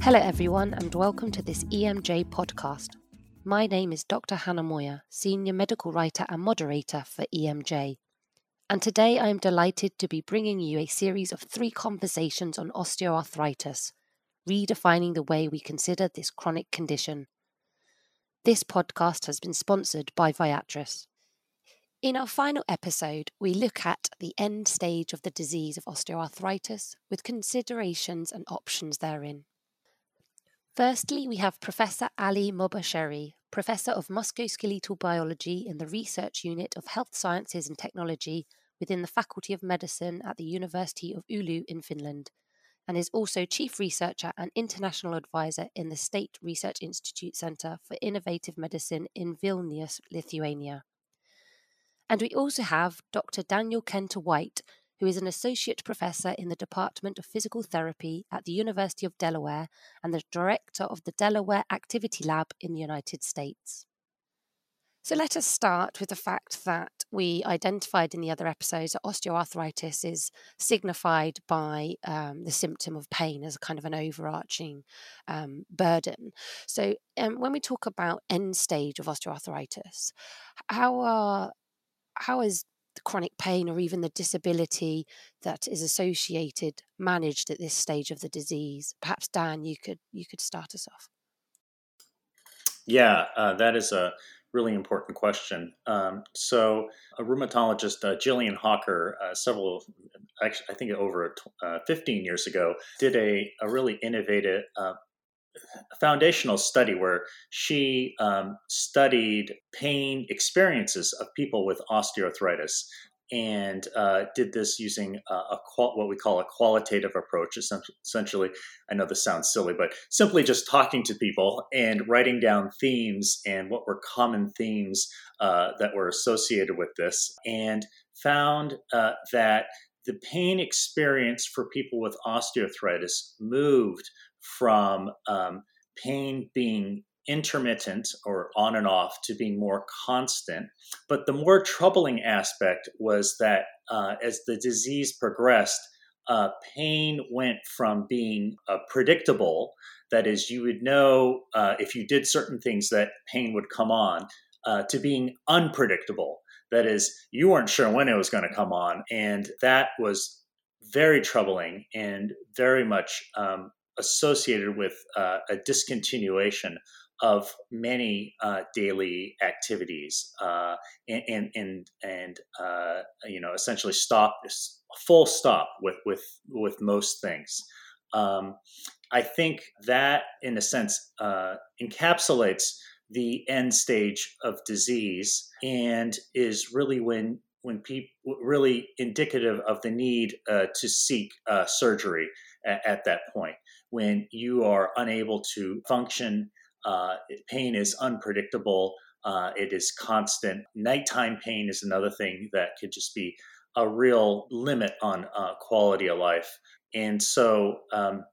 Hello, everyone, and welcome to this EMJ podcast. My name is Dr. Hannah Moyer, Senior Medical Writer and Moderator for EMJ. And today I am delighted to be bringing you a series of three conversations on osteoarthritis, redefining the way we consider this chronic condition. This podcast has been sponsored by Viatris. In our final episode, we look at the end stage of the disease of osteoarthritis with considerations and options therein. Firstly, we have Professor Ali Mobasheri, Professor of Musculoskeletal Biology in the Research Unit of Health Sciences and Technology within the Faculty of Medicine at the University of Oulu in Finland, and is also Chief Researcher and International Advisor in the State Research Institute Centre for Innovative Medicine in Vilnius, Lithuania. And we also have Dr. Daniel Kenter White, who is an associate professor in the Department of Physical Therapy at the University of Delaware and the director of the Delaware Activity Lab in the United States. So let us start with the fact that we identified in the other episodes that osteoarthritis is signified by um, the symptom of pain as a kind of an overarching um, burden. So um, when we talk about end stage of osteoarthritis, how are how is the chronic pain or even the disability that is associated managed at this stage of the disease? Perhaps Dan, you could you could start us off. Yeah, uh, that is a really important question. Um, so, a rheumatologist, uh, Gillian Hawker, uh, several, actually, I think over uh, 15 years ago, did a, a really innovative uh, foundational study where she um, studied pain experiences of people with osteoarthritis and uh, did this using a, a qual- what we call a qualitative approach. Essentially, I know this sounds silly, but simply just talking to people and writing down themes and what were common themes uh, that were associated with this, and found uh, that the pain experience for people with osteoarthritis moved from um, pain being intermittent or on and off to being more constant. But the more troubling aspect was that uh, as the disease progressed, uh, pain went from being uh, predictable, that is, you would know uh, if you did certain things that pain would come on, uh, to being unpredictable. That is, you weren't sure when it was going to come on. And that was very troubling and very much um, associated with uh, a discontinuation of many uh, daily activities uh, and and and, uh, you know essentially stop full stop with with with most things. Um, I think that in a sense uh, encapsulates the end stage of disease and is really when when people really indicative of the need uh, to seek uh, surgery at, at that point when you are unable to function. Uh, pain is unpredictable. Uh, it is constant. Nighttime pain is another thing that could just be a real limit on uh, quality of life. And so um,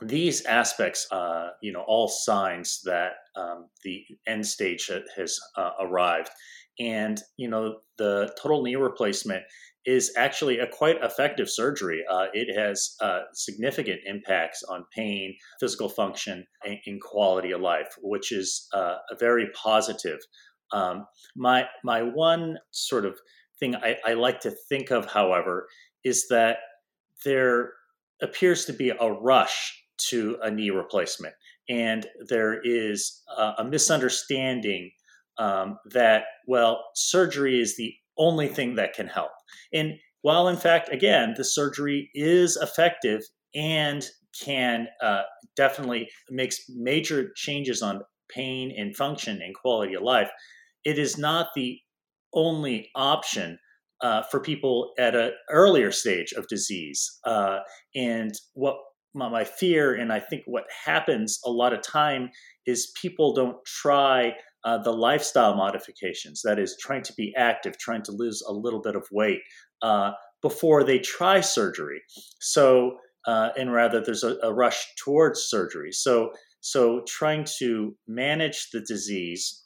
these aspects, uh, you know, all signs that um, the end stage has uh, arrived. And, you know, the total knee replacement is actually a quite effective surgery. Uh, it has uh, significant impacts on pain, physical function, and, and quality of life, which is uh, a very positive. Um, my my one sort of thing I, I, like to think of, however, is that there appears to be a rush to a knee replacement, and there is a, a misunderstanding um, that well, surgery is the only thing that can help. And while, in fact, again, the surgery is effective and can uh, definitely makes major changes on pain and function and quality of life, it is not the only option uh, for people at an earlier stage of disease. Uh, and what my, my fear, and I think what happens a lot of time, is people don't try uh, the lifestyle modifications, that is, trying to be active, trying to lose a little bit of weight uh, before they try surgery. So, uh, and rather, there's a, a, rush towards surgery. So, so trying to manage the disease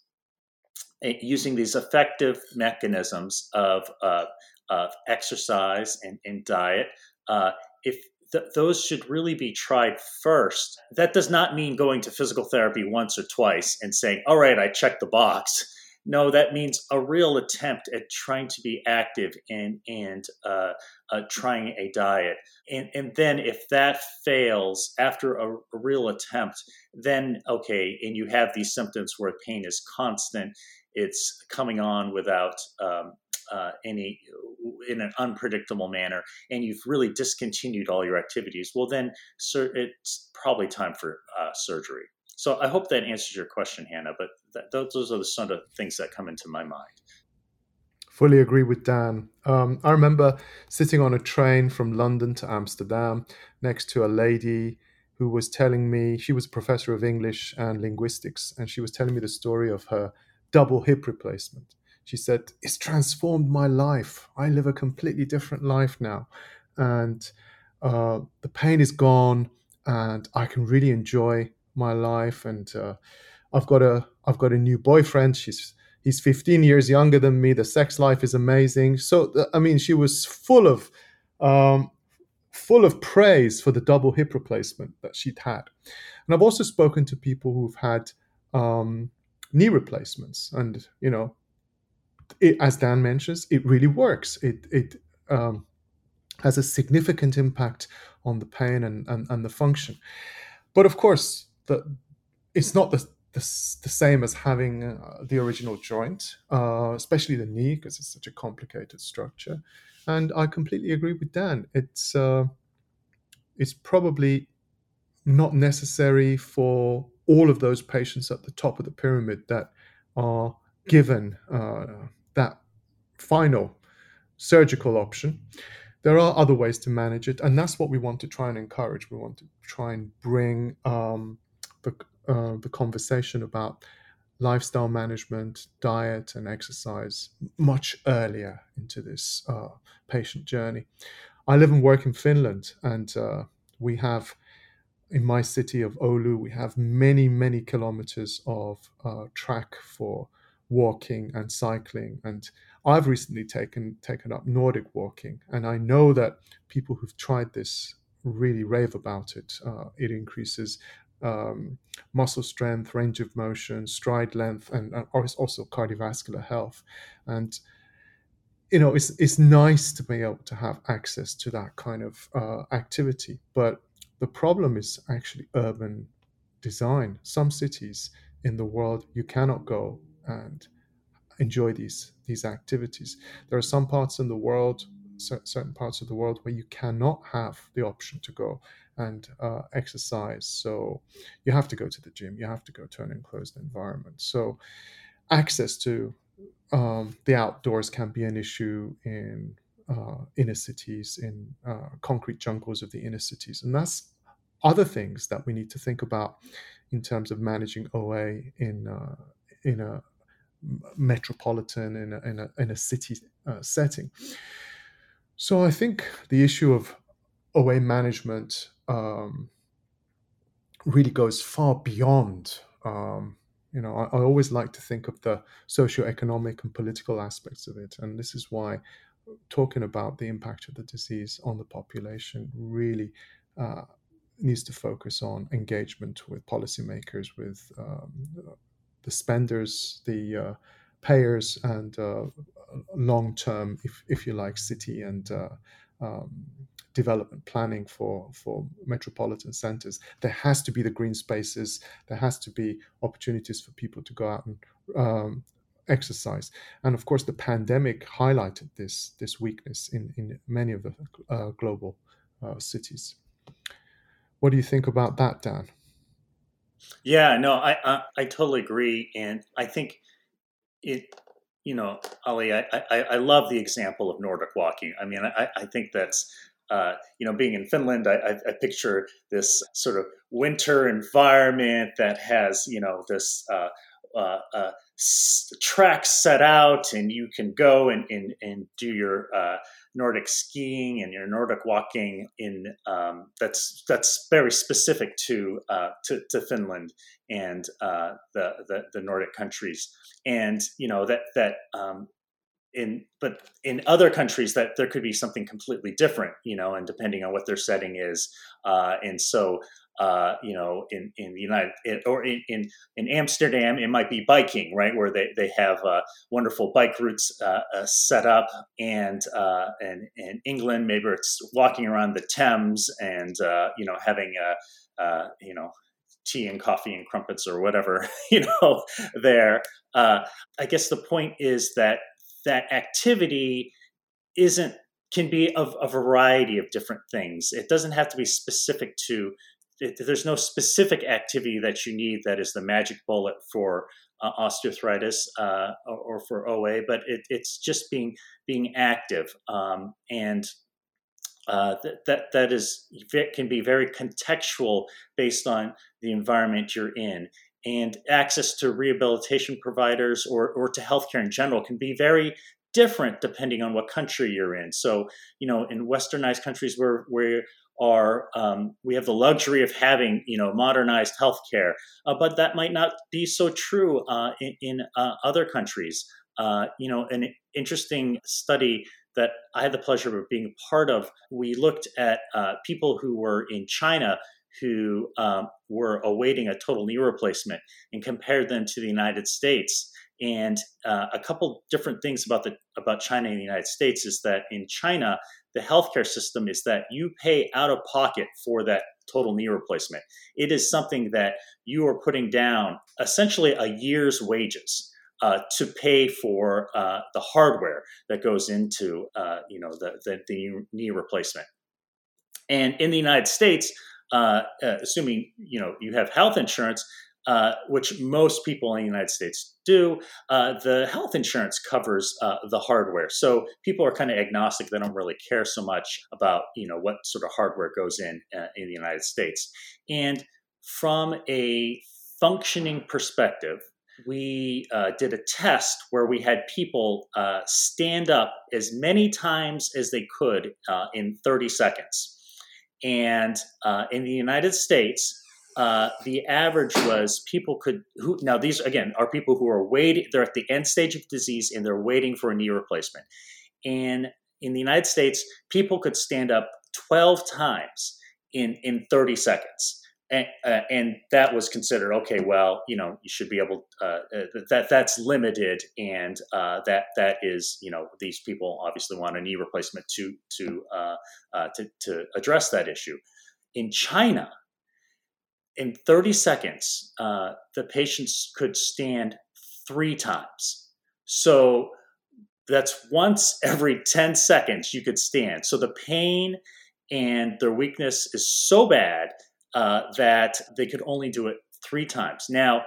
eh, using these effective mechanisms of, uh, of exercise and, and diet. Uh, if th- those should really be tried first. That does not mean going to physical therapy once or twice and saying, all right, I checked the box. No, that means a real attempt at trying to be active and and uh, uh, trying a diet. And, and then if that fails after a, a, real attempt, then okay, and you have these symptoms where pain is constant, it's coming on without um, uh, any in an unpredictable manner, and you've really discontinued all your activities. Well, then sur- it's probably time for uh, surgery. So I hope that answers your question, Hannah. But th- those are the sort of things that come into my mind. Fully agree with Dan. Um, I remember sitting on a train from London to Amsterdam next to a lady who was telling me she was a professor of English and linguistics, and she was telling me the story of her double hip replacement. She said, It's transformed my life. I live a completely different life now. And uh, the pain is gone, and I can really enjoy my life. And uh, I've got a I've got a new boyfriend. She's he's 15 years younger than me. The sex life is amazing. So I mean, she was full of um, full of praise for the double hip replacement that she'd had. And I've also spoken to people who've had um, knee replacements, and you know, it, as Dan mentions, it really works. It it um, has a significant impact on the pain and, and, and the function. But of course, the, it's not the, the, the same as having uh, the original joint, uh, especially the knee, because it's such a complicated structure. And I completely agree with Dan. It's uh, it's probably not necessary for all of those patients at the top of the pyramid that are given uh, that final surgical option. There are other ways to manage it, and that's what we want to try and encourage. We want to try and bring um, the, uh, the conversation about lifestyle management, diet, and exercise much earlier into this uh, patient journey. I live and work in Finland, and uh, we have in my city of Oulu, we have many, many kilometers of uh, track for walking and cycling. And I've recently taken taken up Nordic walking, and I know that people who've tried this really rave about it. Uh, it increases um, muscle strength, range of motion, stride length, and, and also cardiovascular health. And you know, it's it's nice to be able to have access to that kind of uh, activity. But the problem is actually urban design. Some cities in the world you cannot go and enjoy these these activities. There are some parts in the world, certain parts of the world, where you cannot have the option to go and uh, exercise. So you have to go to the gym. You have to go to an enclosed environment. So access to um, the outdoors can be an issue in uh, inner cities, in uh, concrete jungles of the inner cities, and that's other things that we need to think about in terms of managing OA in uh, in a metropolitan in a, in a, in a city uh, setting. So I think the issue of OA management um, really goes far beyond. Um, you know, I, I, always like to think of the socioeconomic and political aspects of it, and this is why talking about the impact of the disease on the population really uh, needs to focus on engagement with policymakers, with um, the spenders, the uh, payers, and uh, long term, if, if you like, city and uh, um, development planning for for metropolitan centers. There has to be the green spaces. There has to be opportunities for people to go out and um, exercise. And of course the pandemic highlighted this this weakness in in many of the uh, global uh, cities. What do you think about that dan yeah no I, I i totally agree and i think it you know, Ali, I, I, I, love the example of Nordic walking. I mean, I, I think that's uh, you know, being in Finland, I, I, picture this sort of winter environment that has, you know, this uh, uh, uh track set out, and you can go and, and, and do your uh, Nordic skiing and your Nordic walking in um, that's that's very specific to uh, to, to, Finland and the, the, the Nordic countries, and you know that that um, in but in other countries that there could be something completely different you know and depending on what their setting is uh, and so uh, you know in in the united or in, in, in amsterdam it might be biking right where they they have uh, wonderful bike routes uh, uh, set up. And uh, and in england maybe it's walking around the thames and you know having a you know tea and coffee and crumpets or whatever you know there. Uh, i guess the point is that that activity isn't can be of a variety of different things. It doesn't have to be specific to it, there's no specific activity that you need that is the magic bullet for uh, osteoarthritis uh, or, or, for OA, but it, it's just being being active um, and uh, that, that that is can be very contextual based on the environment you're in. And access to rehabilitation providers or, or to healthcare in general can be very different depending on what country you're in. So you know in westernized countries where where are um, we have the luxury of having you know modernized healthcare, uh, but that might not be so true uh, in, in uh, other countries. Uh, you know, an interesting study that I had the pleasure of being a part of, we looked at uh, people who were in China who um, were awaiting a total knee replacement and compared them to the United States. And uh, a couple different things about the about China and the United States is that in China, the healthcare system is that you pay out of pocket for that total knee replacement. It is something that you are putting down essentially a year's wages uh, to pay for uh, the hardware that goes into uh, you know the, the, the, knee replacement. And in the United States, uh, uh, assuming you know you have health insurance, uh, which most people in the United States do, the health insurance covers the hardware. So people are kind of agnostic; they don't really care so much about you know what sort of hardware goes in in the United States. And from a functioning perspective, we uh, did a test where we had people uh, stand up as many times as they could uh, in 30 seconds. And uh, in the United States, uh, the average was people could who now these again are people who are waiting they're at the end stage of disease and they're waiting for a knee replacement and in the united states people could stand up 12 times in in 30 seconds and, uh, and, that was considered okay. Well, you know, you should be able uh, uh, that that's limited, and uh, that that is you know these people obviously want a knee replacement to to to, to address that issue. In China, in 30 seconds, the patients could stand three times. So that's once every 10 seconds you could stand. So the pain and their weakness is so bad uh, that they could only do it three times. Now,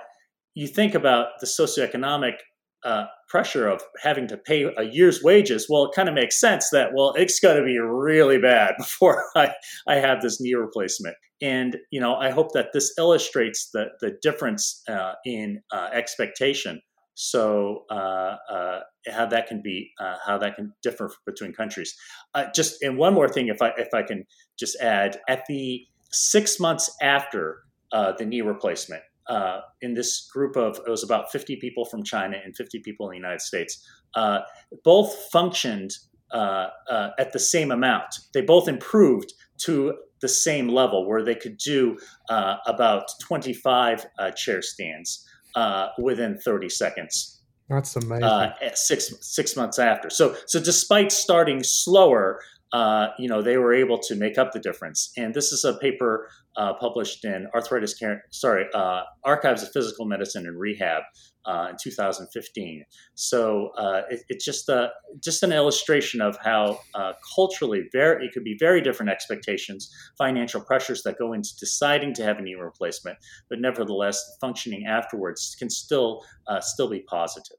you think about the socioeconomic uh, pressure of having to pay a year's wages. Well, it kind of makes sense that well, it's got to be really bad before I, I have this knee replacement. And you know, I hope that this illustrates the the difference uh, in uh, expectation. So uh, uh, how that can be uh, how that can differ between countries. just and one more thing, if I if I can just add at the six months after the knee replacement, uh, in this group of it was about 50 people from China and 50 people in the United States, uh, both functioned uh, uh, at the same amount. They both improved to the same level where they could do uh, about 25 chair stands within 30 seconds. That's amazing. six six months after, so so despite starting slower, uh, you know, they were able to make up the difference. And this is a paper uh, published in Arthritis Care, sorry, uh, Archives of Physical Medicine and Rehab uh, in 2015. So uh, it, it's just a, just an illustration of how culturally very it could be very different expectations, financial pressures that go into deciding to have a knee replacement, but nevertheless, functioning afterwards can still still be positive.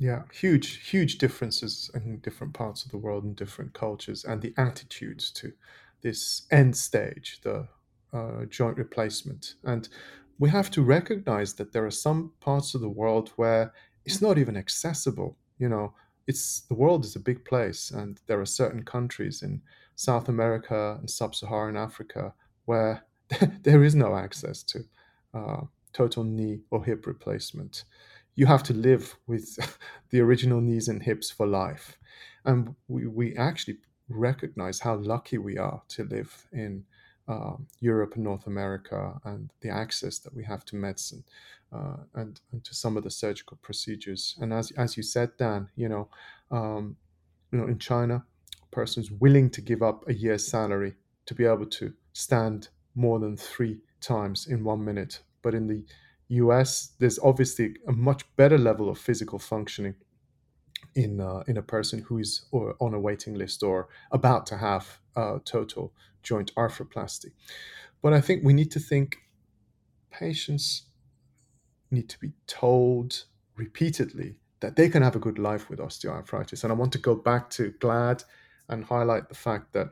Yeah, huge, huge differences in different parts of the world and different cultures, and the attitudes to this end stage, the uh, joint replacement. And we have to recognize that there are some parts of the world where it's not even accessible. You know, it's the world is a big place, and there are certain countries in South America and Sub-Saharan Africa where there is no access to uh, total knee or hip replacement you have to live with the original knees and hips for life. And we, we actually recognize how lucky we are to live in uh, Europe and North America and the access that we have to medicine uh, and, and, to some of the surgical procedures. And as, as you said, Dan, you know, um, you know, in China, a person's willing to give up a year's salary to be able to stand more than three times in one minute. But in the US, there's obviously a much better level of physical functioning in uh, in a person who is on a waiting list or about to have a total joint arthroplasty. But I think we need to think patients need to be told repeatedly that they can have a good life with osteoarthritis. And I want to go back to GLAD and highlight the fact that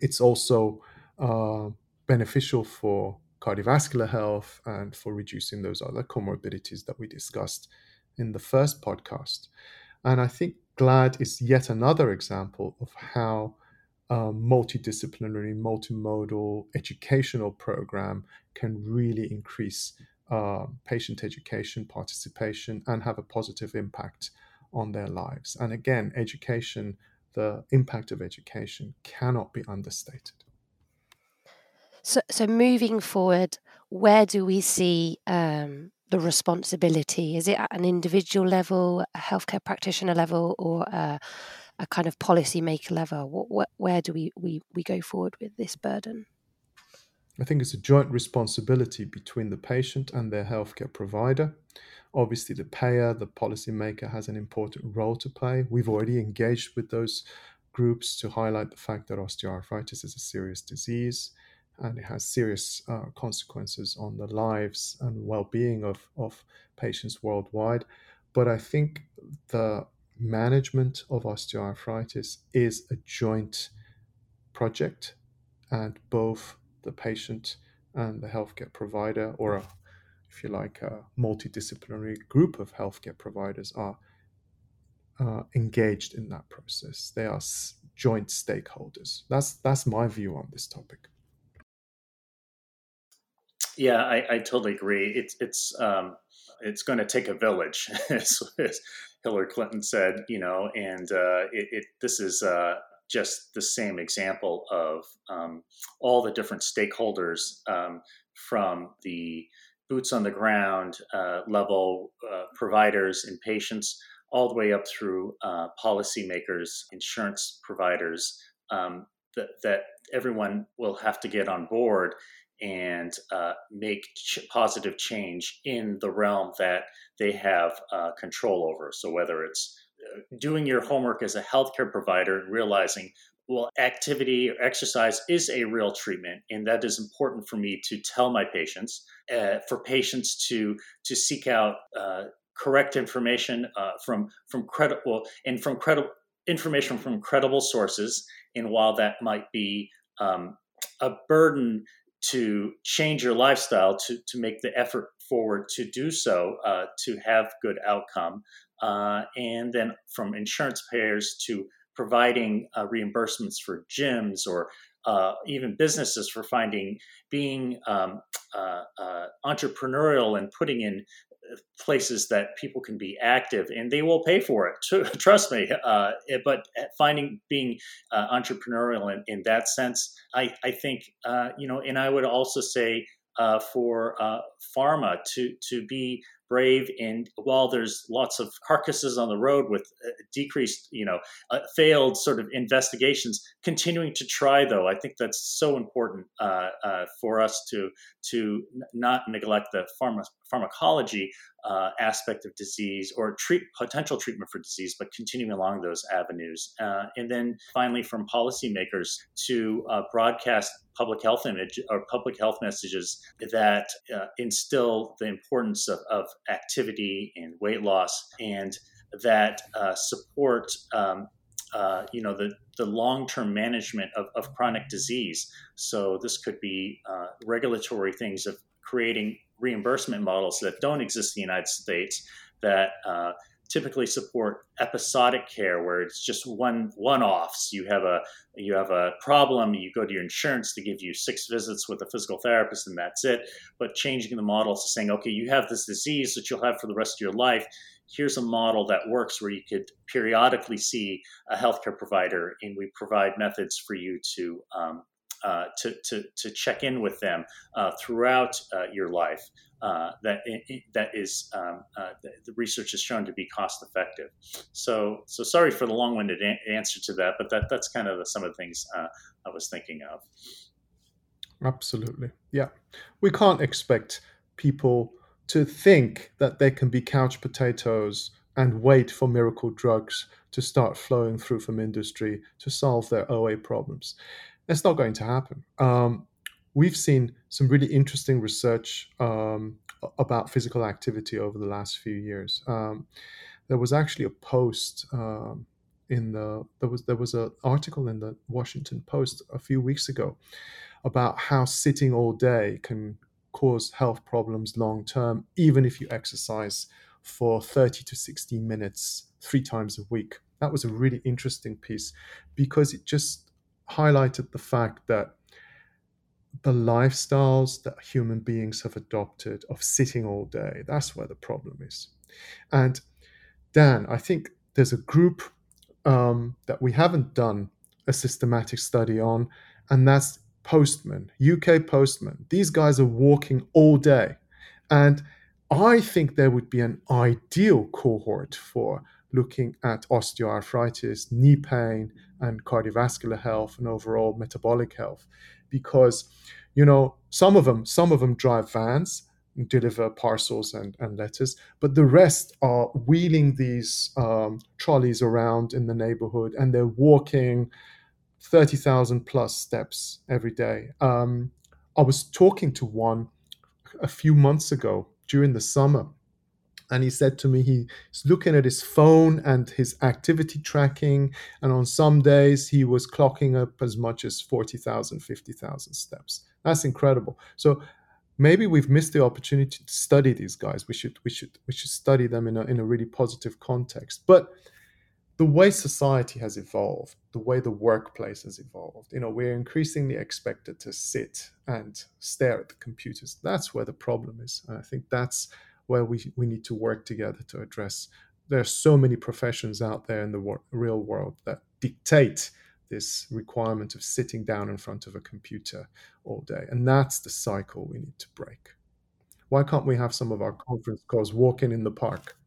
it's also uh, beneficial for cardiovascular health and for reducing those other comorbidities that we discussed in the first podcast. And I think GLAD is yet another example of how a multidisciplinary, multimodal educational program can really increase uh, patient education, participation, and have a positive impact on their lives. And again, education, the impact of education cannot be understated. So, so moving forward, where do we see um, the responsibility? Is it at an individual level, a healthcare practitioner level, or a, a kind of policymaker level? What, what, where do we, we, we go forward with this burden? I think it's a joint responsibility between the patient and their healthcare provider. Obviously, the payer, the policymaker has an important role to play. We've already engaged with those groups to highlight the fact that osteoarthritis is a serious disease and it has serious uh, consequences on the lives and well-being of, of patients worldwide. But I think the management of osteoarthritis is a joint project, and both the patient and the healthcare provider, or a, if you like, a multidisciplinary group of healthcare providers, are uh, engaged in that process. They are joint stakeholders. That's that's my view on this topic. Yeah, I, I totally agree. It's it's um, it's going to take a village, as, as, Hillary Clinton said. You know, and uh, it, it, this is uh, just the same example of um, all the different stakeholders um, from the boots on the ground uh, level uh, providers and patients all the way up through uh, policymakers, insurance providers, um, that, that everyone will have to get on board and uh, make ch- positive change in the realm that they have uh, control over. So, whether it's uh, doing your homework as a healthcare provider and realizing, well, activity or exercise is a real treatment, and that is important for me to tell my patients, uh, for patients to to seek out uh, correct information uh, from from credible and from credible information from credible sources. And while that might be um, a burden to change your lifestyle to, to make the effort forward to do so uh, to have good outcome uh, and then from insurance payers to providing uh, reimbursements for gyms or uh, even businesses for finding being um, uh, uh, entrepreneurial and putting in places that people can be active and they will pay for it trust me uh, but finding being uh, entrepreneurial in, in, that sense i, I think uh, you know and i would also say uh, for uh, pharma to to be brave and while there's lots of carcasses on the road with uh, decreased you know uh, failed sort of investigations continuing to try though i think that's so important uh, uh, for us to to not neglect the pharma, pharmacology uh, aspect of disease or treat potential treatment for disease but continuing along those avenues. Uh, and then finally from policymakers to broadcast public health image or public health messages that instill the importance of, of activity and weight loss, and that uh, support um, uh, you know the, the long-term management of, of chronic disease. So this could be uh, regulatory things of creating reimbursement models that don't exist in the United States that uh, typically support episodic care where it's just one one offs. You have a you have a problem, you go to your insurance to give you six visits with a physical therapist, and that's it. But changing the model to saying, okay, you have this disease that you'll have for the rest of your life. Here's a model that works where you could periodically see a healthcare provider, and we provide methods for you to um, uh, to, to, to check in with them uh, throughout uh, your life. Uh, that that is um, the research has shown to be cost effective. So so sorry for the long winded a- answer to that, but that that's kind of the, some of the things I was thinking of. Absolutely, yeah. We can't expect people to think that they can be couch potatoes and wait for miracle drugs to start flowing through from industry to solve their OA problems. That's not going to happen. Um, we've seen some really interesting research um, about physical activity over the last few years. Um, there was actually a post um, in the there was there was an article in the Washington Post a few weeks ago about how sitting all day can cause health problems long term, even if you exercise for 30 to 60 minutes three times a week. That was a really interesting piece because it just highlighted the fact that the lifestyles that human beings have adopted of sitting all day, that's where the problem is. And Dan, I think there's a group um, that we haven't done a systematic study on, and that's postmen, UK postmen. These guys are walking all day. And I think there would be an ideal cohort for looking at osteoarthritis, knee pain, and cardiovascular health and overall metabolic health. Because you know some of them some of them drive vans deliver parcels and, and letters but the rest are wheeling these um, trolleys around in the neighborhood and they're walking 30,000 plus steps every day. Um, i was talking to one a few months ago during the summer and he said to me he's looking at his phone and his activity tracking and on some days he was clocking up as much as 40,000 50,000 steps. That's incredible. So maybe we've missed the opportunity to study these guys. We should we should we should study them in a in a really positive context. But the way society has evolved the way the workplace has evolved you know we're increasingly expected to sit and stare at the computers. That's where the problem is and i think that's where we, we need to work together to address. There are so many professions out there in the wor- real world that dictate this requirement of sitting down in front of a computer all day. And that's the cycle we need to break. Why can't we have some of our conference calls walking in the park?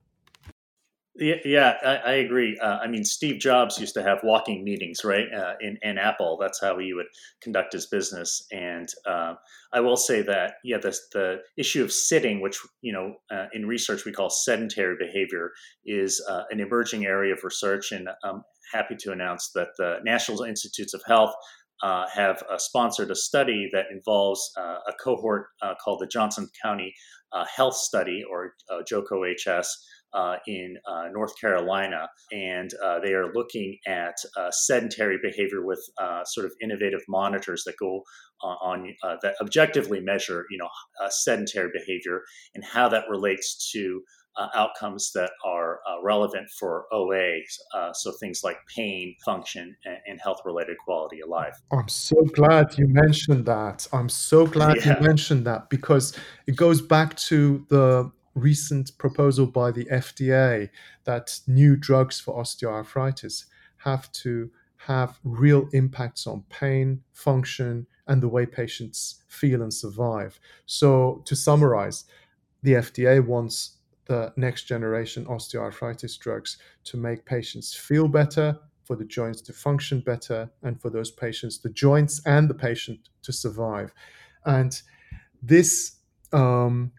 Yeah, yeah, I, I agree. Uh, I mean, Steve Jobs used to have walking meetings, right? Uh, in, in Apple, that's how he would conduct his business. And uh, I will say that, yeah, the, the issue of sitting, which you know, uh, in research we call sedentary behavior, is uh, an emerging area of research. And I'm happy to announce that the National Institutes of Health uh, have uh, sponsored a study that involves uh, a cohort called the Johnston County Health Study, or JOCO HS, uh, in uh, North Carolina, and uh, they are looking at uh, sedentary behavior with uh, sort of innovative monitors that go on that objectively measure, you know, sedentary behavior and how that relates to outcomes that are relevant for OA. so things like pain, function, and, and health-related quality of life. I'm so glad you mentioned that. I'm so glad yeah. you mentioned that because it goes back to the recent proposal by the FDA that new drugs for osteoarthritis have to have real impacts on pain, function, and the way patients feel and survive. So, to summarize, the FDA wants the next generation osteoarthritis drugs to make patients feel better, for the joints to function better, and for those patients, the joints and the patient to survive. And this um,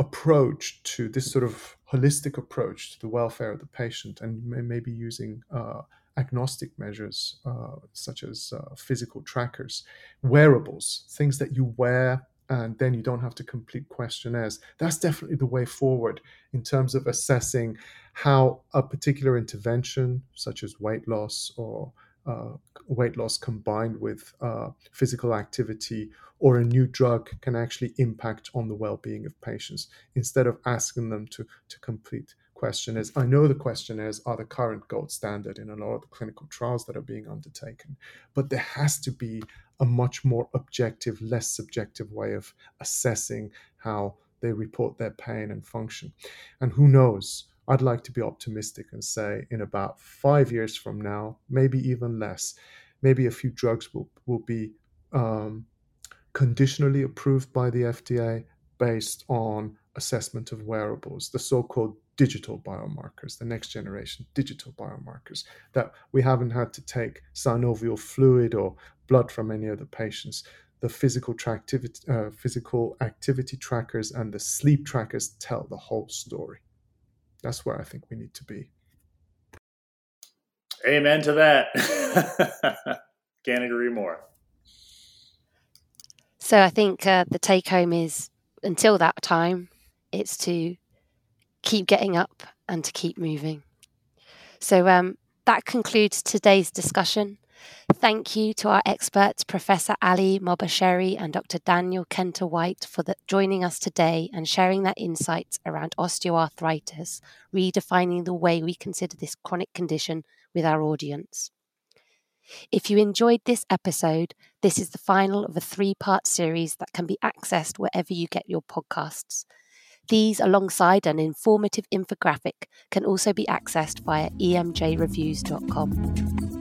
approach to this sort of holistic approach to the welfare of the patient and maybe using uh, agnostic measures uh, such as uh, physical trackers, wearables, things that you wear and then you don't have to complete questionnaires. That's definitely the way forward in terms of assessing how a particular intervention, such as weight loss or uh, weight loss combined with uh, physical activity or a new drug can actually impact on the well-being of patients instead of asking them to, to complete questionnaires. I know the questionnaires are the current gold standard in a lot of the clinical trials that are being undertaken, but there has to be a much more objective, less subjective way of assessing how they report their pain and function. And who knows? I'd like to be optimistic and say in about five years from now, maybe even less, maybe a few drugs will, will be um, conditionally approved by the FDA based on assessment of wearables, the so called digital biomarkers, the next generation digital biomarkers, that we haven't had to take synovial fluid or blood from any of the patients. The physical, activity, uh, physical activity trackers and the sleep trackers tell the whole story. That's where I think we need to be. Amen to that. Can't agree more. So I think uh, the take home is until that time, it's to keep getting up and to keep moving. So um, that concludes today's discussion. Thank you to our experts, Professor Ali Mobasheri and Dr. Daniel Kenter White, for the, joining us today and sharing their insights around osteoarthritis, redefining the way we consider this chronic condition with our audience. If you enjoyed this episode, this is the final of a three part series that can be accessed wherever you get your podcasts. These, alongside an informative infographic, can also be accessed via emjreviews.com.